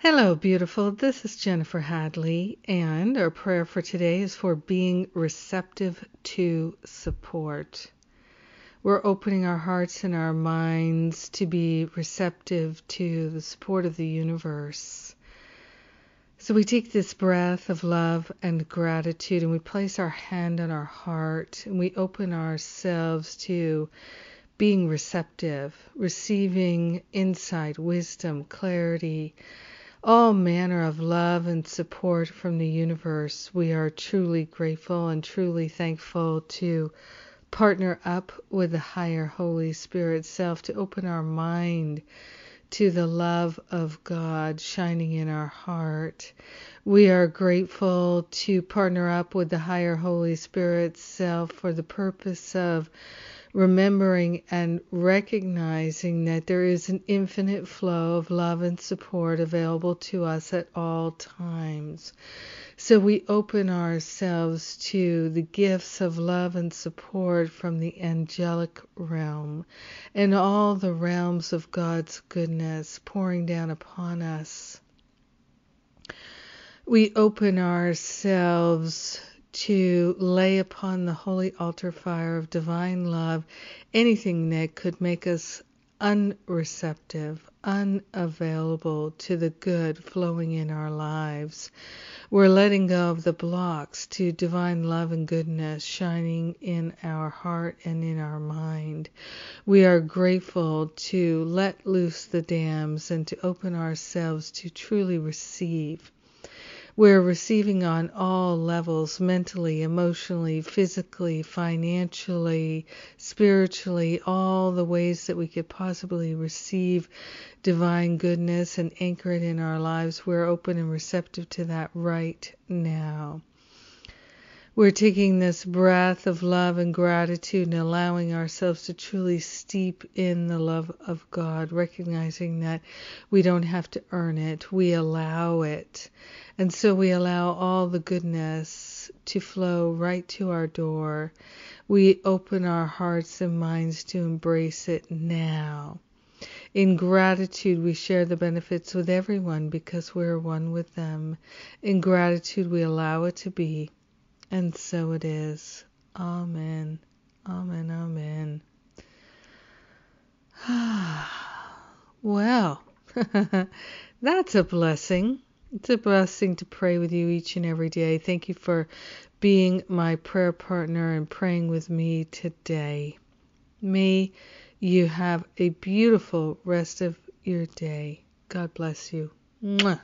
Hello, beautiful. This is Jennifer Hadley, and our prayer for today is for being receptive to support. We're opening our hearts and our minds to be receptive to the support of the universe. So we take this breath of love and gratitude and we place our hand on our heart and we open ourselves to being receptive, receiving insight, wisdom, clarity all manner of love and support from the universe. We are truly grateful and truly thankful to partner up with the higher Holy Spirit self to open our mind to the love of God shining in our heart. We are grateful to partner up with the higher Holy Spirit self for the purpose of remembering and recognizing that there is an infinite flow of love and support available to us at all times. So we open ourselves to the gifts of love and support from the angelic realm and all the realms of God's goodness pouring down upon us. We open ourselves to lay upon the holy altar fire of divine love anything that could make us unreceptive, unavailable to the good flowing in our lives. We're letting go of the blocks to divine love and goodness shining in our heart and in our mind. We are grateful to let loose the dams and to open ourselves to truly receive we're receiving on all levels mentally, emotionally, physically, financially, spiritually, all the ways that we could possibly receive divine goodness and anchor it in our lives. We're open and receptive to that right now. We're taking this breath of love and gratitude and allowing ourselves to truly steep in the love of God, recognizing that we don't have to earn it, we allow it. And so we allow all the goodness to flow right to our door. We open our hearts and minds to embrace it now. In gratitude, we share the benefits with everyone because we're one with them. In gratitude, we allow it to be. And so it is. Amen. Amen. Amen. well, that's a blessing. It's a blessing to pray with you each and every day. Thank you for being my prayer partner and praying with me today. May you have a beautiful rest of your day. God bless you. Mwah.